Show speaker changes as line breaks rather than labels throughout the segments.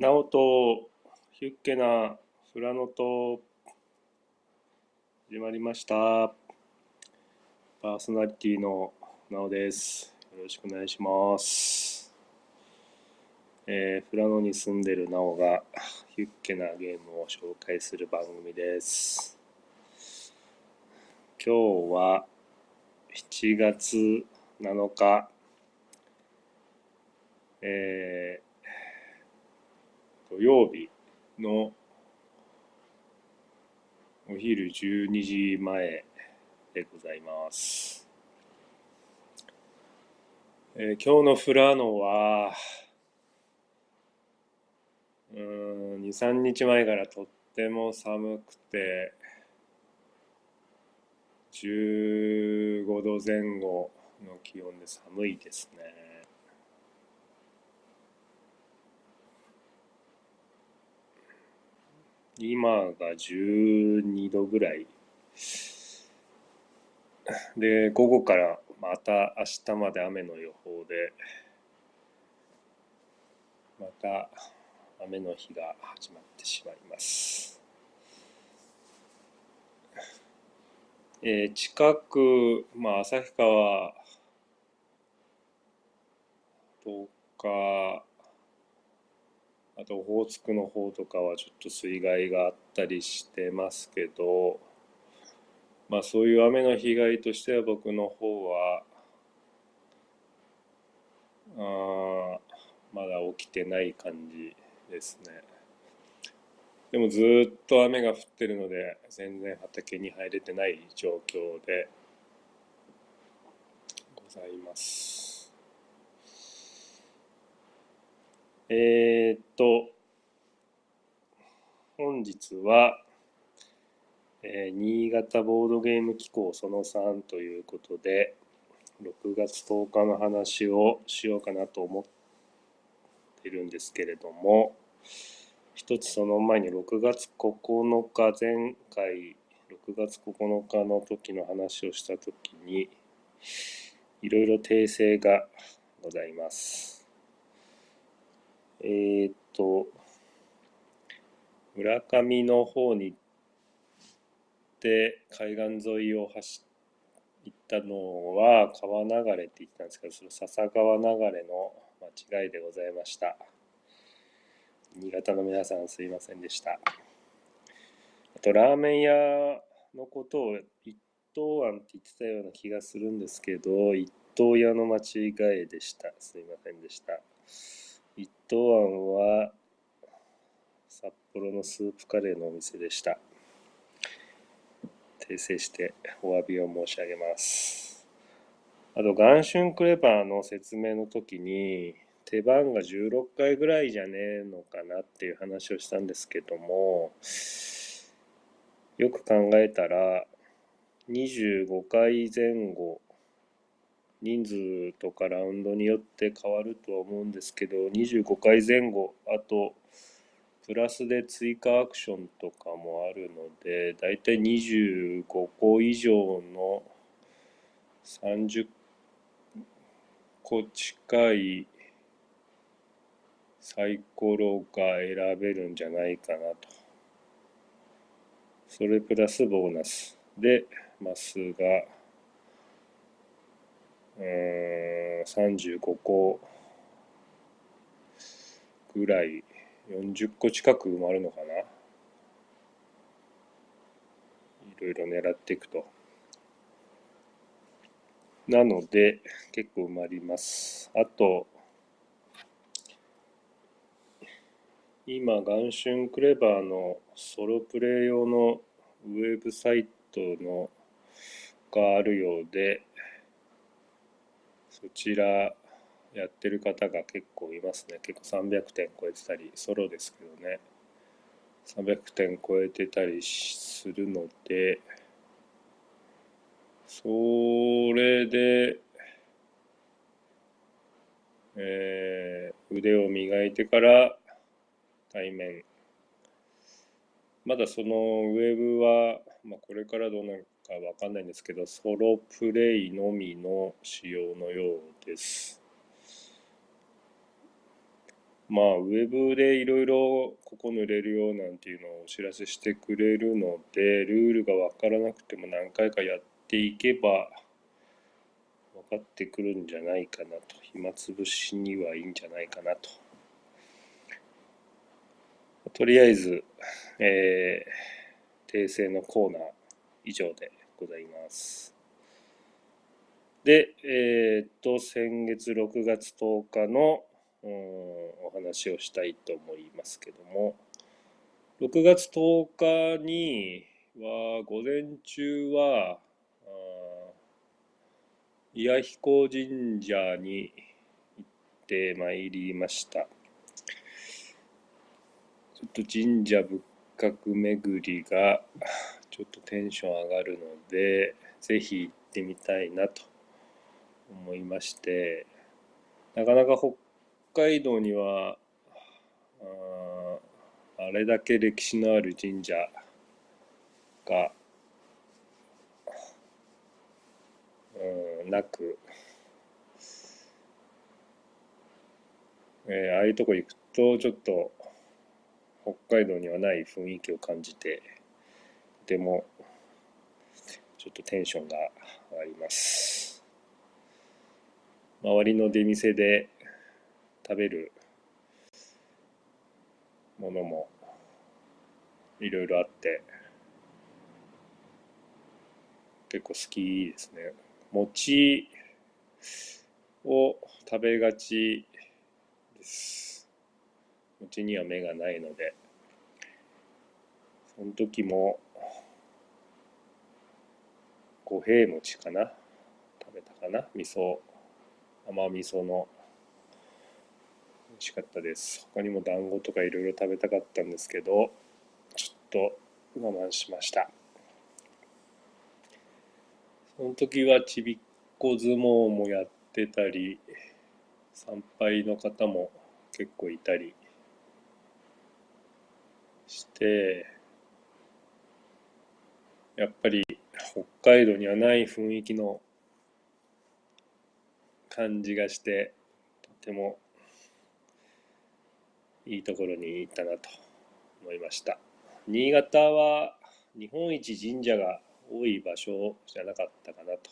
なおとヒュッケなフラノと始まりました。パーソナリティのなおです。よろしくお願いします。えー、フラノに住んでるなおがヒュッケなゲームを紹介する番組です。今日は7月7日。えー、土曜日のお昼12時前でございます。えー、今日のフラノは、うん、2、3日前からとっても寒くて、15度前後の気温で寒いですね。今が12度ぐらい。で、午後からまた明日まで雨の予報で、また雨の日が始まってしまいます。えー、近く、まあ、旭川とか、あとオホーツクの方とかはちょっと水害があったりしてますけどまあそういう雨の被害としては僕の方はあまだ起きてない感じですね。でもずっと雨が降ってるので全然畑に入れてない状況でございます。えー、っと、本日は、えー、新潟ボードゲーム機構その3ということで、6月10日の話をしようかなと思ってるんですけれども、一つその前に6月9日前回、6月9日の時の話をした時に、いろいろ訂正がございます。えー、っと、村上の方に行って海岸沿いを走行ったのは川流れって言ったんですけど、その笹川流れの間違いでございました。新潟の皆さんすいませんでした。あと、ラーメン屋のことを一等庵って言ってたような気がするんですけど、一等屋の間違いでした。すいませんでした。一等庵は札幌のスープカレーのお店でした。訂正してお詫びを申し上げます。あと元春クレバーの説明の時に手番が16回ぐらいじゃねえのかなっていう話をしたんですけどもよく考えたら25回前後人数とかラウンドによって変わるとは思うんですけど25回前後あとプラスで追加アクションとかもあるのでだいたい25個以上の30個近いサイコロが選べるんじゃないかなと。それプラスボーナスでマスがえー、35個ぐらい40個近く埋まるのかな？いろいろ狙っていくと。なので結構埋まります。あと今元春クレバーのソロプレイ用のウェブサイトのがあるようでそちらやってる方が結構いますね。結構300点超えてたりソロですけどね。300点超えてたりするのでそれで、えー、腕を磨いてから対面。まだそのウェブは、まあ、これからどうなるかわかんないんですけど、ソロプレイのみの仕様のようです。まあウェブでいろいろここ塗れるよなんていうのをお知らせしてくれるのでルールが分からなくても何回かやっていけば分かってくるんじゃないかなと暇つぶしにはいいんじゃないかなととりあえず、えー、訂正のコーナー以上でございます。で、えー、っと、先月6月10日の、お話をしたいと思いますけども、6月10日には、午前中は、伊弥彦神社に行ってまいりました。ちょっと神社仏閣巡りがちょっとテンション上がるので、ぜひ行ってみたいなと思いまして、なかなか北海道には、ああれだけ歴史のある神社が、うん、なく、えー、ああいうとこ行くとちょっと北海道にはない雰囲気を感じててもちょっとテンションが上がります。周りの出店で食べるものもいろいろあって結構好きですね。餅を食べがちです。うちには目がないのでその時も五平餅かな？食べたかな？味噌。甘味噌の。美味しかったです。他にも団子とかいろいろ食べたかったんですけどちょっと我慢しました。その時はちびっこ相撲もやってたり参拝の方も結構いたりしてやっぱり北海道にはない雰囲気の感じがしてとてもいいところに行ったなと思いました。新潟は日本一神社が多い場所じゃなかったかなと。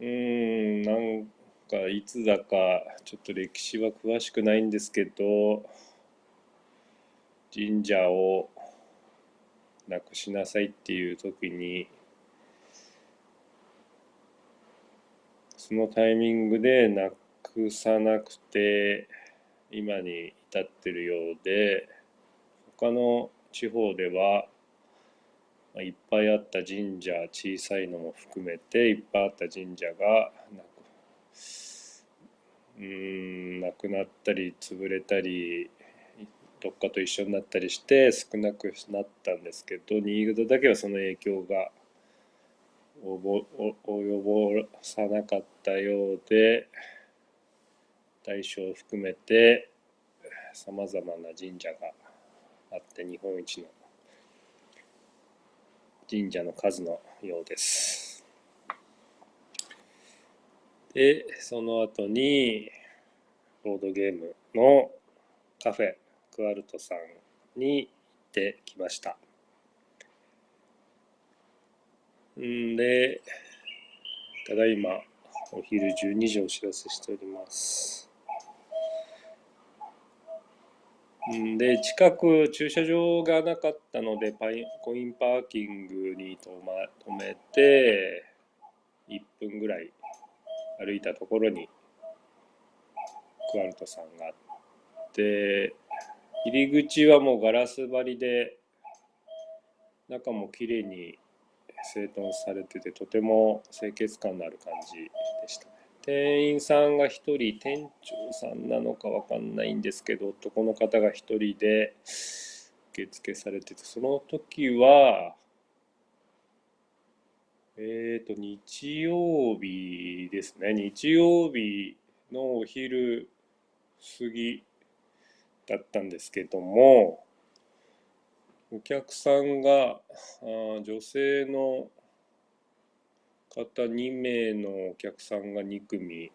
うんなんかいつだかちょっと歴史は詳しくないんですけど神社をなくしなさいっていう時にそのタイミングでなくさなくて今に至ってるようで他の地方ではいっぱいあった神社小さいのも含めていっぱいあった神社がなくうんなくなったり潰れたりどっかと一緒になったりして少なくなったんですけど新潟だけはその影響が及ぼさなかったようで大小を含めてさまざまな神社があって日本一の神社の数のようです。でその後にボードゲームのカフェクアルトさんに行ってきました。んで、ただいまお昼12時お知らせしております。んで、近く駐車場がなかったので、パイコインパーキングに止,、ま、止めて、1分ぐらい歩いたところにクアルトさんがあって、入り口はもうガラス張りで中も綺麗に整頓されててとても清潔感のある感じでしたね。店員さんが1人店長さんなのか分かんないんですけど男の方が1人で受付されててその時はえっ、ー、と日曜日ですね。日曜日のお昼過ぎだったんですけどもお客さんがあ女性の方2名のお客さんが2組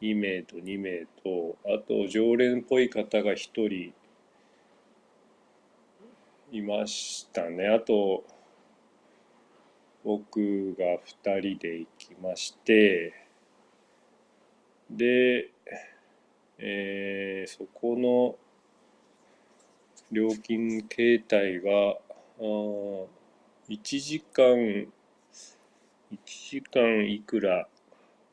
2名と2名と、あと常連っぽい方が1人いましたね。あと、僕が2人で行きまして、で、えー、そこの料金形態が、あ1時間、1時間いくら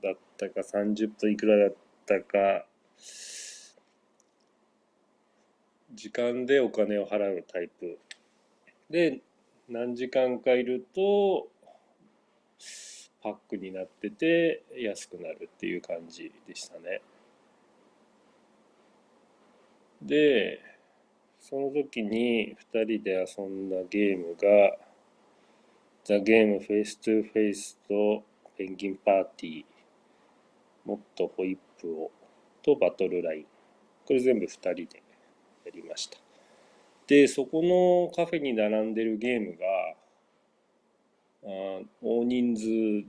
だったか、30分いくらだったか、時間でお金を払うタイプ。で、何時間かいると、パックになってて安くなるっていう感じでしたね。で、その時に2人で遊んだゲームが、ザ・ゲームフェイストゥフェイスとペンギンパーティー、もっとホイップをとバトルライン。これ全部2人でやりました。で、そこのカフェに並んでるゲームが、あ大人数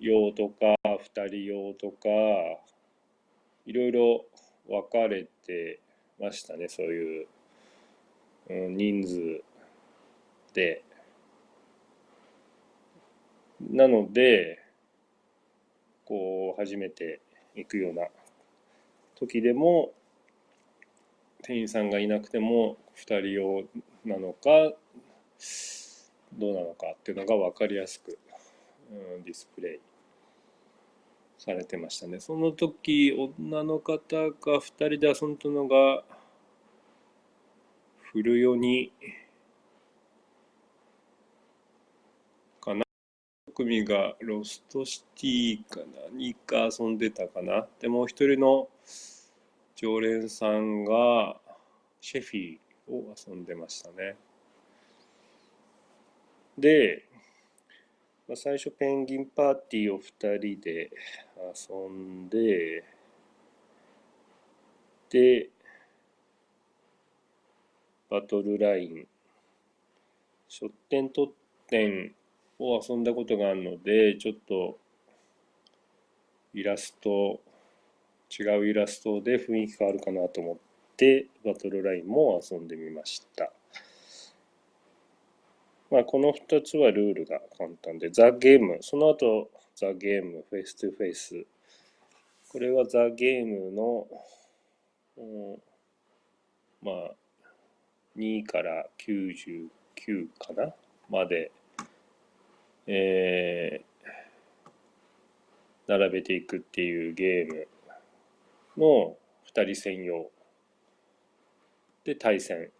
用とか2人用とかいろいろ分かれてましたねそういう、うん、人数で。なのでこう初めて行くような時でも店員さんがいなくても2人用なのかどうなのかっていうのが分かりやすく、うん、ディスプレイされてましたね。その時女の方が2人で遊んだのが古世にかな組がロストシティか何か遊んでたかなでもう一人の常連さんがシェフィーを遊んでましたね。で、まあ、最初ペンギンパーティーを2人で遊んで、で、バトルライン、出店取点を遊んだことがあるので、ちょっとイラスト、違うイラストで雰囲気変わるかなと思って、バトルラインも遊んでみました。まあ、この2つはルールが簡単で、ザ・ゲーム、その後、ザ・ゲーム、フェイストゥフェイス。これはザ・ゲームの、うん、まあ、2から99かなまで、えー、並べていくっていうゲームの2人専用で対戦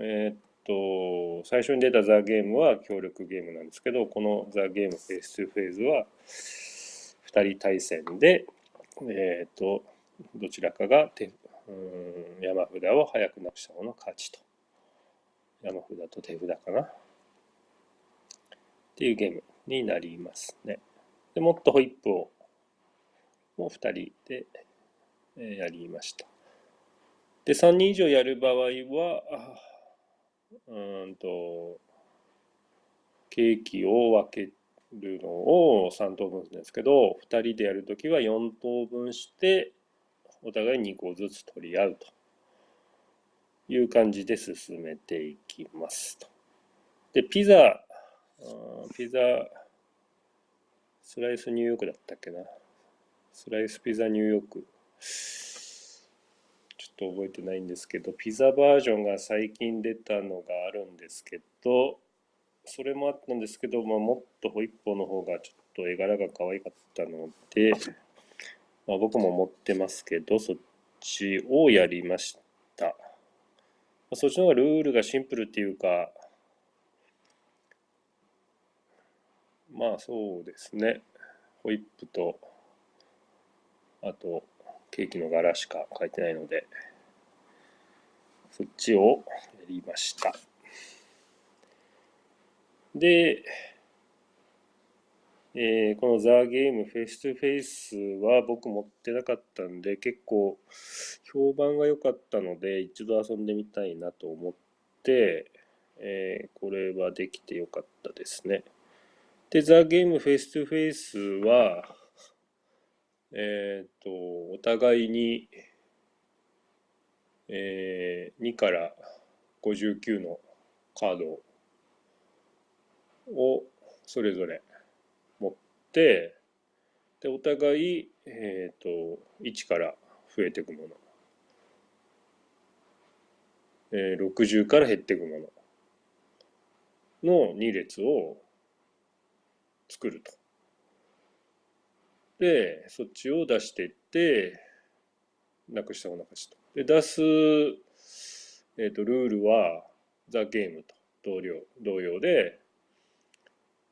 えー、っと、最初に出たザ・ゲームは協力ゲームなんですけど、このザ・ゲームフェイス2フェーズは2人対戦で、えー、っと、どちらかが手うん山札を早くなくした方の勝ちと。山札と手札かな。っていうゲームになりますね。でもっとホイップをもう2人でやりました。で、3人以上やる場合は、うんと、ケーキを分けるのを3等分ですけど、2人でやるときは4等分して、お互い2個ずつ取り合うという感じで進めていきますと。で、ピザ、ピザ、スライスニューヨークだったっけな。スライスピザニューヨーク。と覚えてないんですけど、ピザバージョンが最近出たのがあるんですけど、それもあったんですけど、まあ、もっとホイップの方がちょっと絵柄が可愛かったので、まあ、僕も持ってますけど、そっちをやりました。まあ、そっちの方がルールがシンプルっていうか、まあそうですね。ホイップと、あと、ケーキの柄しか書いてないので、そっちをやりました。で、えー、このザ・ゲームフェイス2フェイスは僕持ってなかったんで結構評判が良かったので一度遊んでみたいなと思って、えー、これはできてよかったですね。で、ザ・ゲームフェイストゥフェイスは、えっ、と、お互いに、えー、2から59のカードをそれぞれ持って、で、お互い、えっ、と、1から増えていくもの。えー、60から減っていくものの2列を作ると。で、そっちを出していって、なくした方なくした。で、出す、えっ、ー、と、ルールは、ザ・ゲームと同様同様で、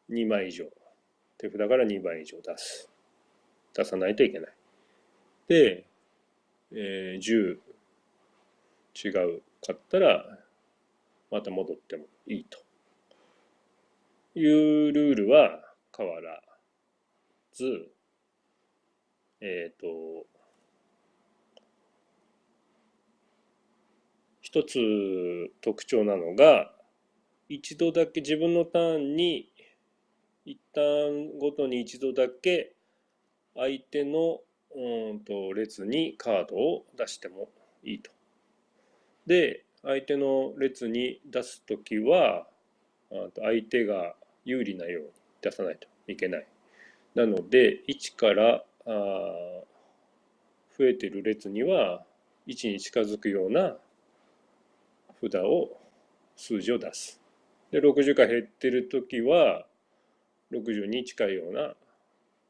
2枚以上。手札から2枚以上出す。出さないといけない。で、えー、10違うかったら、また戻ってもいいというルールは変わらず、えっ、ー、と、一つ特徴なのが、一度だけ自分のターンに、一旦ごとに一度だけ相手のうんと列にカードを出してもいいと。で、相手の列に出すときは、相手が有利なように出さないといけない。なので、1からあ増えてる列には1に近づくような札を数字を出す。で60が減ってる時は60に近いような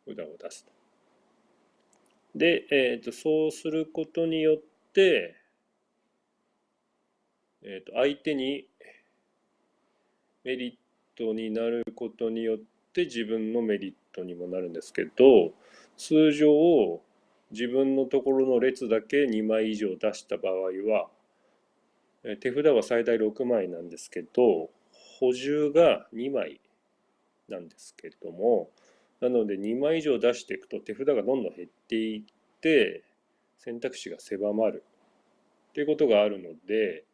札を出すと。で、えーと、そうすることによって、えーと相手にメリットになることによって自分のメリットにもなるんですけど通常自分のところの列だけ2枚以上出した場合は手札は最大6枚なんですけど補充が2枚なんですけどもなので2枚以上出していくと手札がどんどん減っていって選択肢が狭まるっていうことがあるので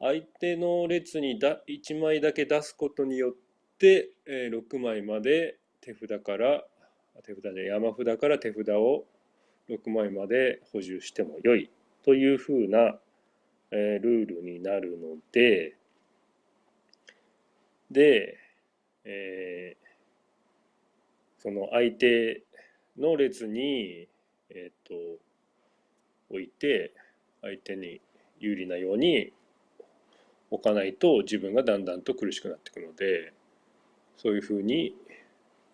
相手の列にだ1枚だけ出すことによって6枚まで手札から手札で山札から手札を6枚まで補充しても良いというふうな、え、ルールになるのでで、えー、その相手の列に、えーと、置いて相手に有利なように置かないと自分がだんだんと苦しくなっていくのでそういうふうに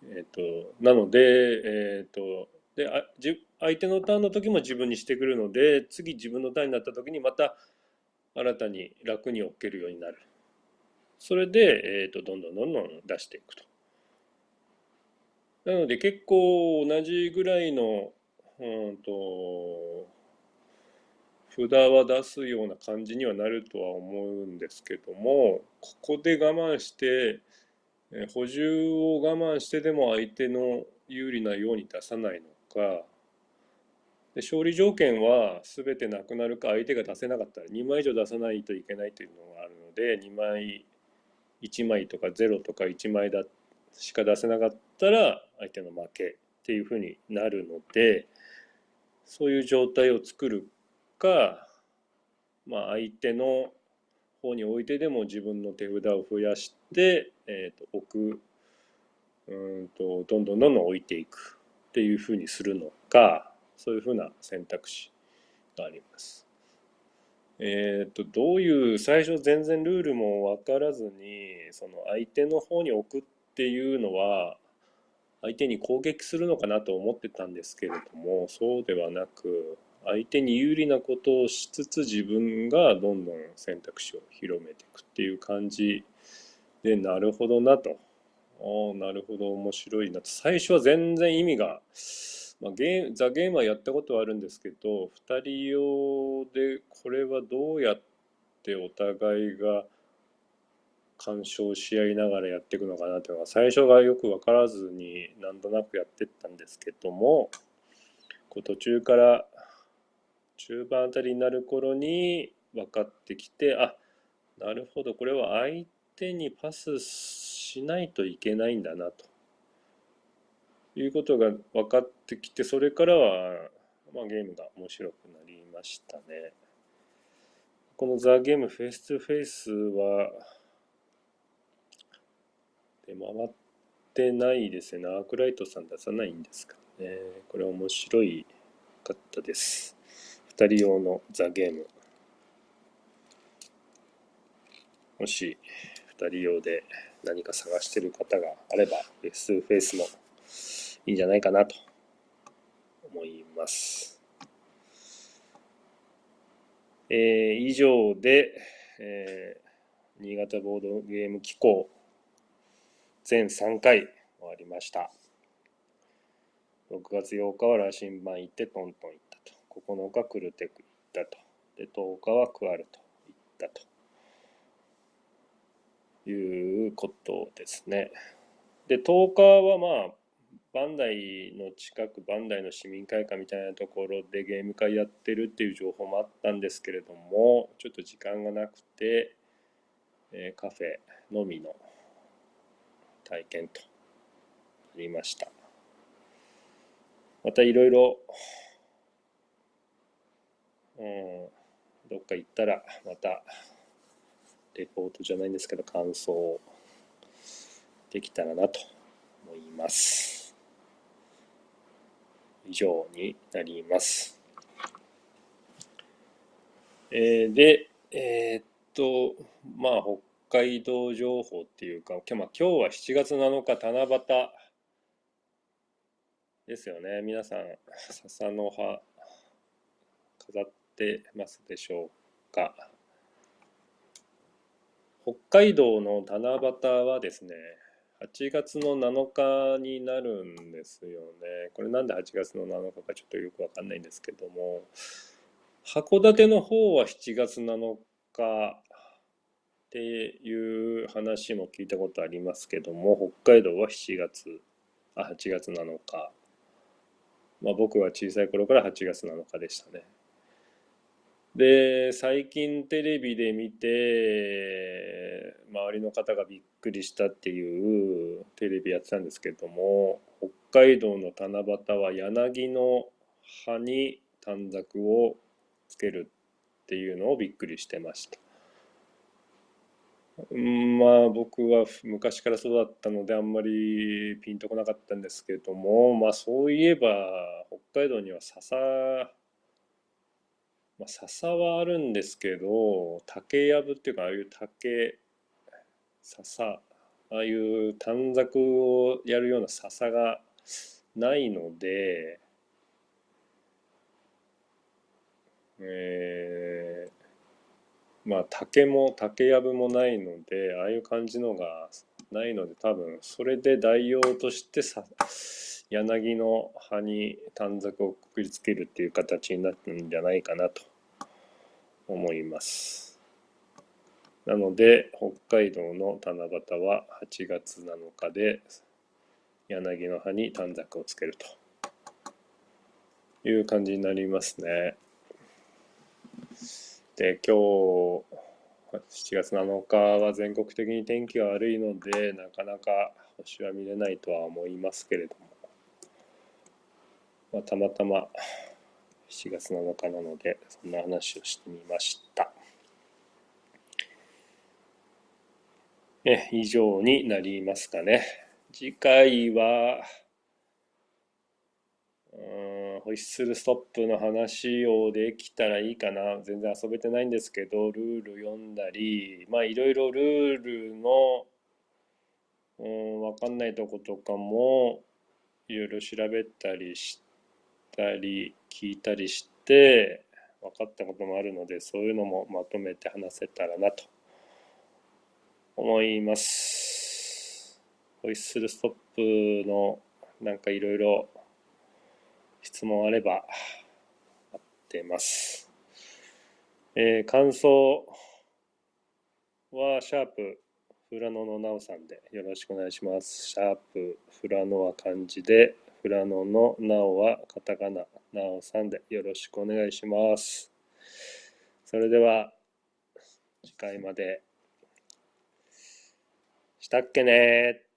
えっ、ー、と、なので、えっ、と、であじ相手のターンの時も自分にしてくるので次自分のターンになった時にまた新たに楽に置けるようになる。それで、えーと、どんどんどんどん出していくと。なので結構同じぐらいのうんと札は出すような感じにはなるとは思うんですけどもここで我慢して補充を我慢してでも相手の有利なように出さないのかで勝利条件は全てなくなるか相手が出せなかったら2枚以上出さないといけないというのがあるので2枚1枚とか0とか1枚だしか出せなかったら相手の負けっていうふうになるのでそういう状態を作るか、まあ、相手の方に置いてでも自分の手札を増やして、えー、と置くうんとどんどんどんどん置いていくっていうふうにするのかそういうふうな選択肢があります。えっ、ー、とどういう最初全然ルールも分からずにその相手の方に置くっていうのは相手に攻撃するのかなと思ってたんですけれどもそうではなく相手に有利なことをしつつ自分がどんどん選択肢を広めていくっていう感じでなるほどなとああなるほど面白いなと最初は全然意味が、まあ、ゲーザ・ゲームはやったことはあるんですけど2人用でこれはどうやってお互いが干渉し合いながらやっていくのかなっていうのは最初がよく分からずに何となくやってったんですけどもこう途中から中盤あたりになる頃に分かってきてあなるほどこれは相手にパスしないといけないんだなと。いうことが分かってきてそれからは、まあ、ゲームが面白くなりましたね。このザ・ゲームフェイス2フェイスは出回ってないですね。アークライトさん出さないんですかね。これ面白いかったです。2人用のザ・ゲーム。もし2人用で何か探してる方があれば、フェイス2フェイスもいいんじゃないかなと思います。えー、以上で、えー、新潟ボードゲーム機構全3回終わりました。6月8日は羅針盤行ってトントン行ったと。9日クルテク行ったと。で、10日はクアルト行ったということですね。で、10日はまあ、バンダイの近く、バンダイの市民会館みたいなところでゲーム会やってるっていう情報もあったんですけれども、ちょっと時間がなくて、えー、カフェのみの体験となりました。またいろいろ、うん、どっか行ったらまたレポートじゃないんですけど感想できたらなと思います。以上になります。えー、で、えー、っと、まあ、北海道情報っていうか、今日は7月7日七夕ですよね。皆さん、笹の葉、飾ってますでしょうか？北海道の七夕はですね、8月の7日になるんですよね。これなんで8月の7日かちょっとよくわかんないんですけども、函館の方は7月7日っていう話も聞いたことありますけども、北海道は7月、あ、8月7日。まあ僕は小さい頃から8月7日でしたね。で、最近テレビで見て、周りの方がびっくりしたっていうテレビやってたんですけども、北海道の七夕は柳の葉に短冊をつけるっていうのをびっくりしてました。まあ僕は昔からそうだったのであんまりピンとこなかったんですけれどもまあそういえば北海道には笹まあ笹はあるんですけど竹やぶっていうかああいう竹笹ああいう短冊をやるような笹がないのでえーまあ竹も竹やぶもないのでああいう感じのがないので多分それで代用としてさ柳の葉に短冊をくくりつけるっていう形になるんじゃないかなと。思います。なので北海道の七夕は8月7日で柳の葉に短冊をつけるという感じになりますね。で今日7月7日は全国的に天気が悪いのでなかなか星は見れないとは思いますけれども、まあ、たまたま7月7日なのでそんな話をしてみました。え以上になりますかね。次回はうんホイッスルストップの話をできたらいいかな全然遊べてないんですけどルール読んだりまあいろいろルールのうん分かんないとことかもいろいろ調べたりしてたり聞いたりして分かったこともあるのでそういうのもまとめて話せたらなと思います。ホイッスルストップのなんかいろいろ質問あれば待ってます。えー、感想はシャープフラノのなおさんでよろしくお願いします。シャープフラノは漢字でフラノのなおはカタカナなおさんでよろしくお願いします。それでは次回までしたっけね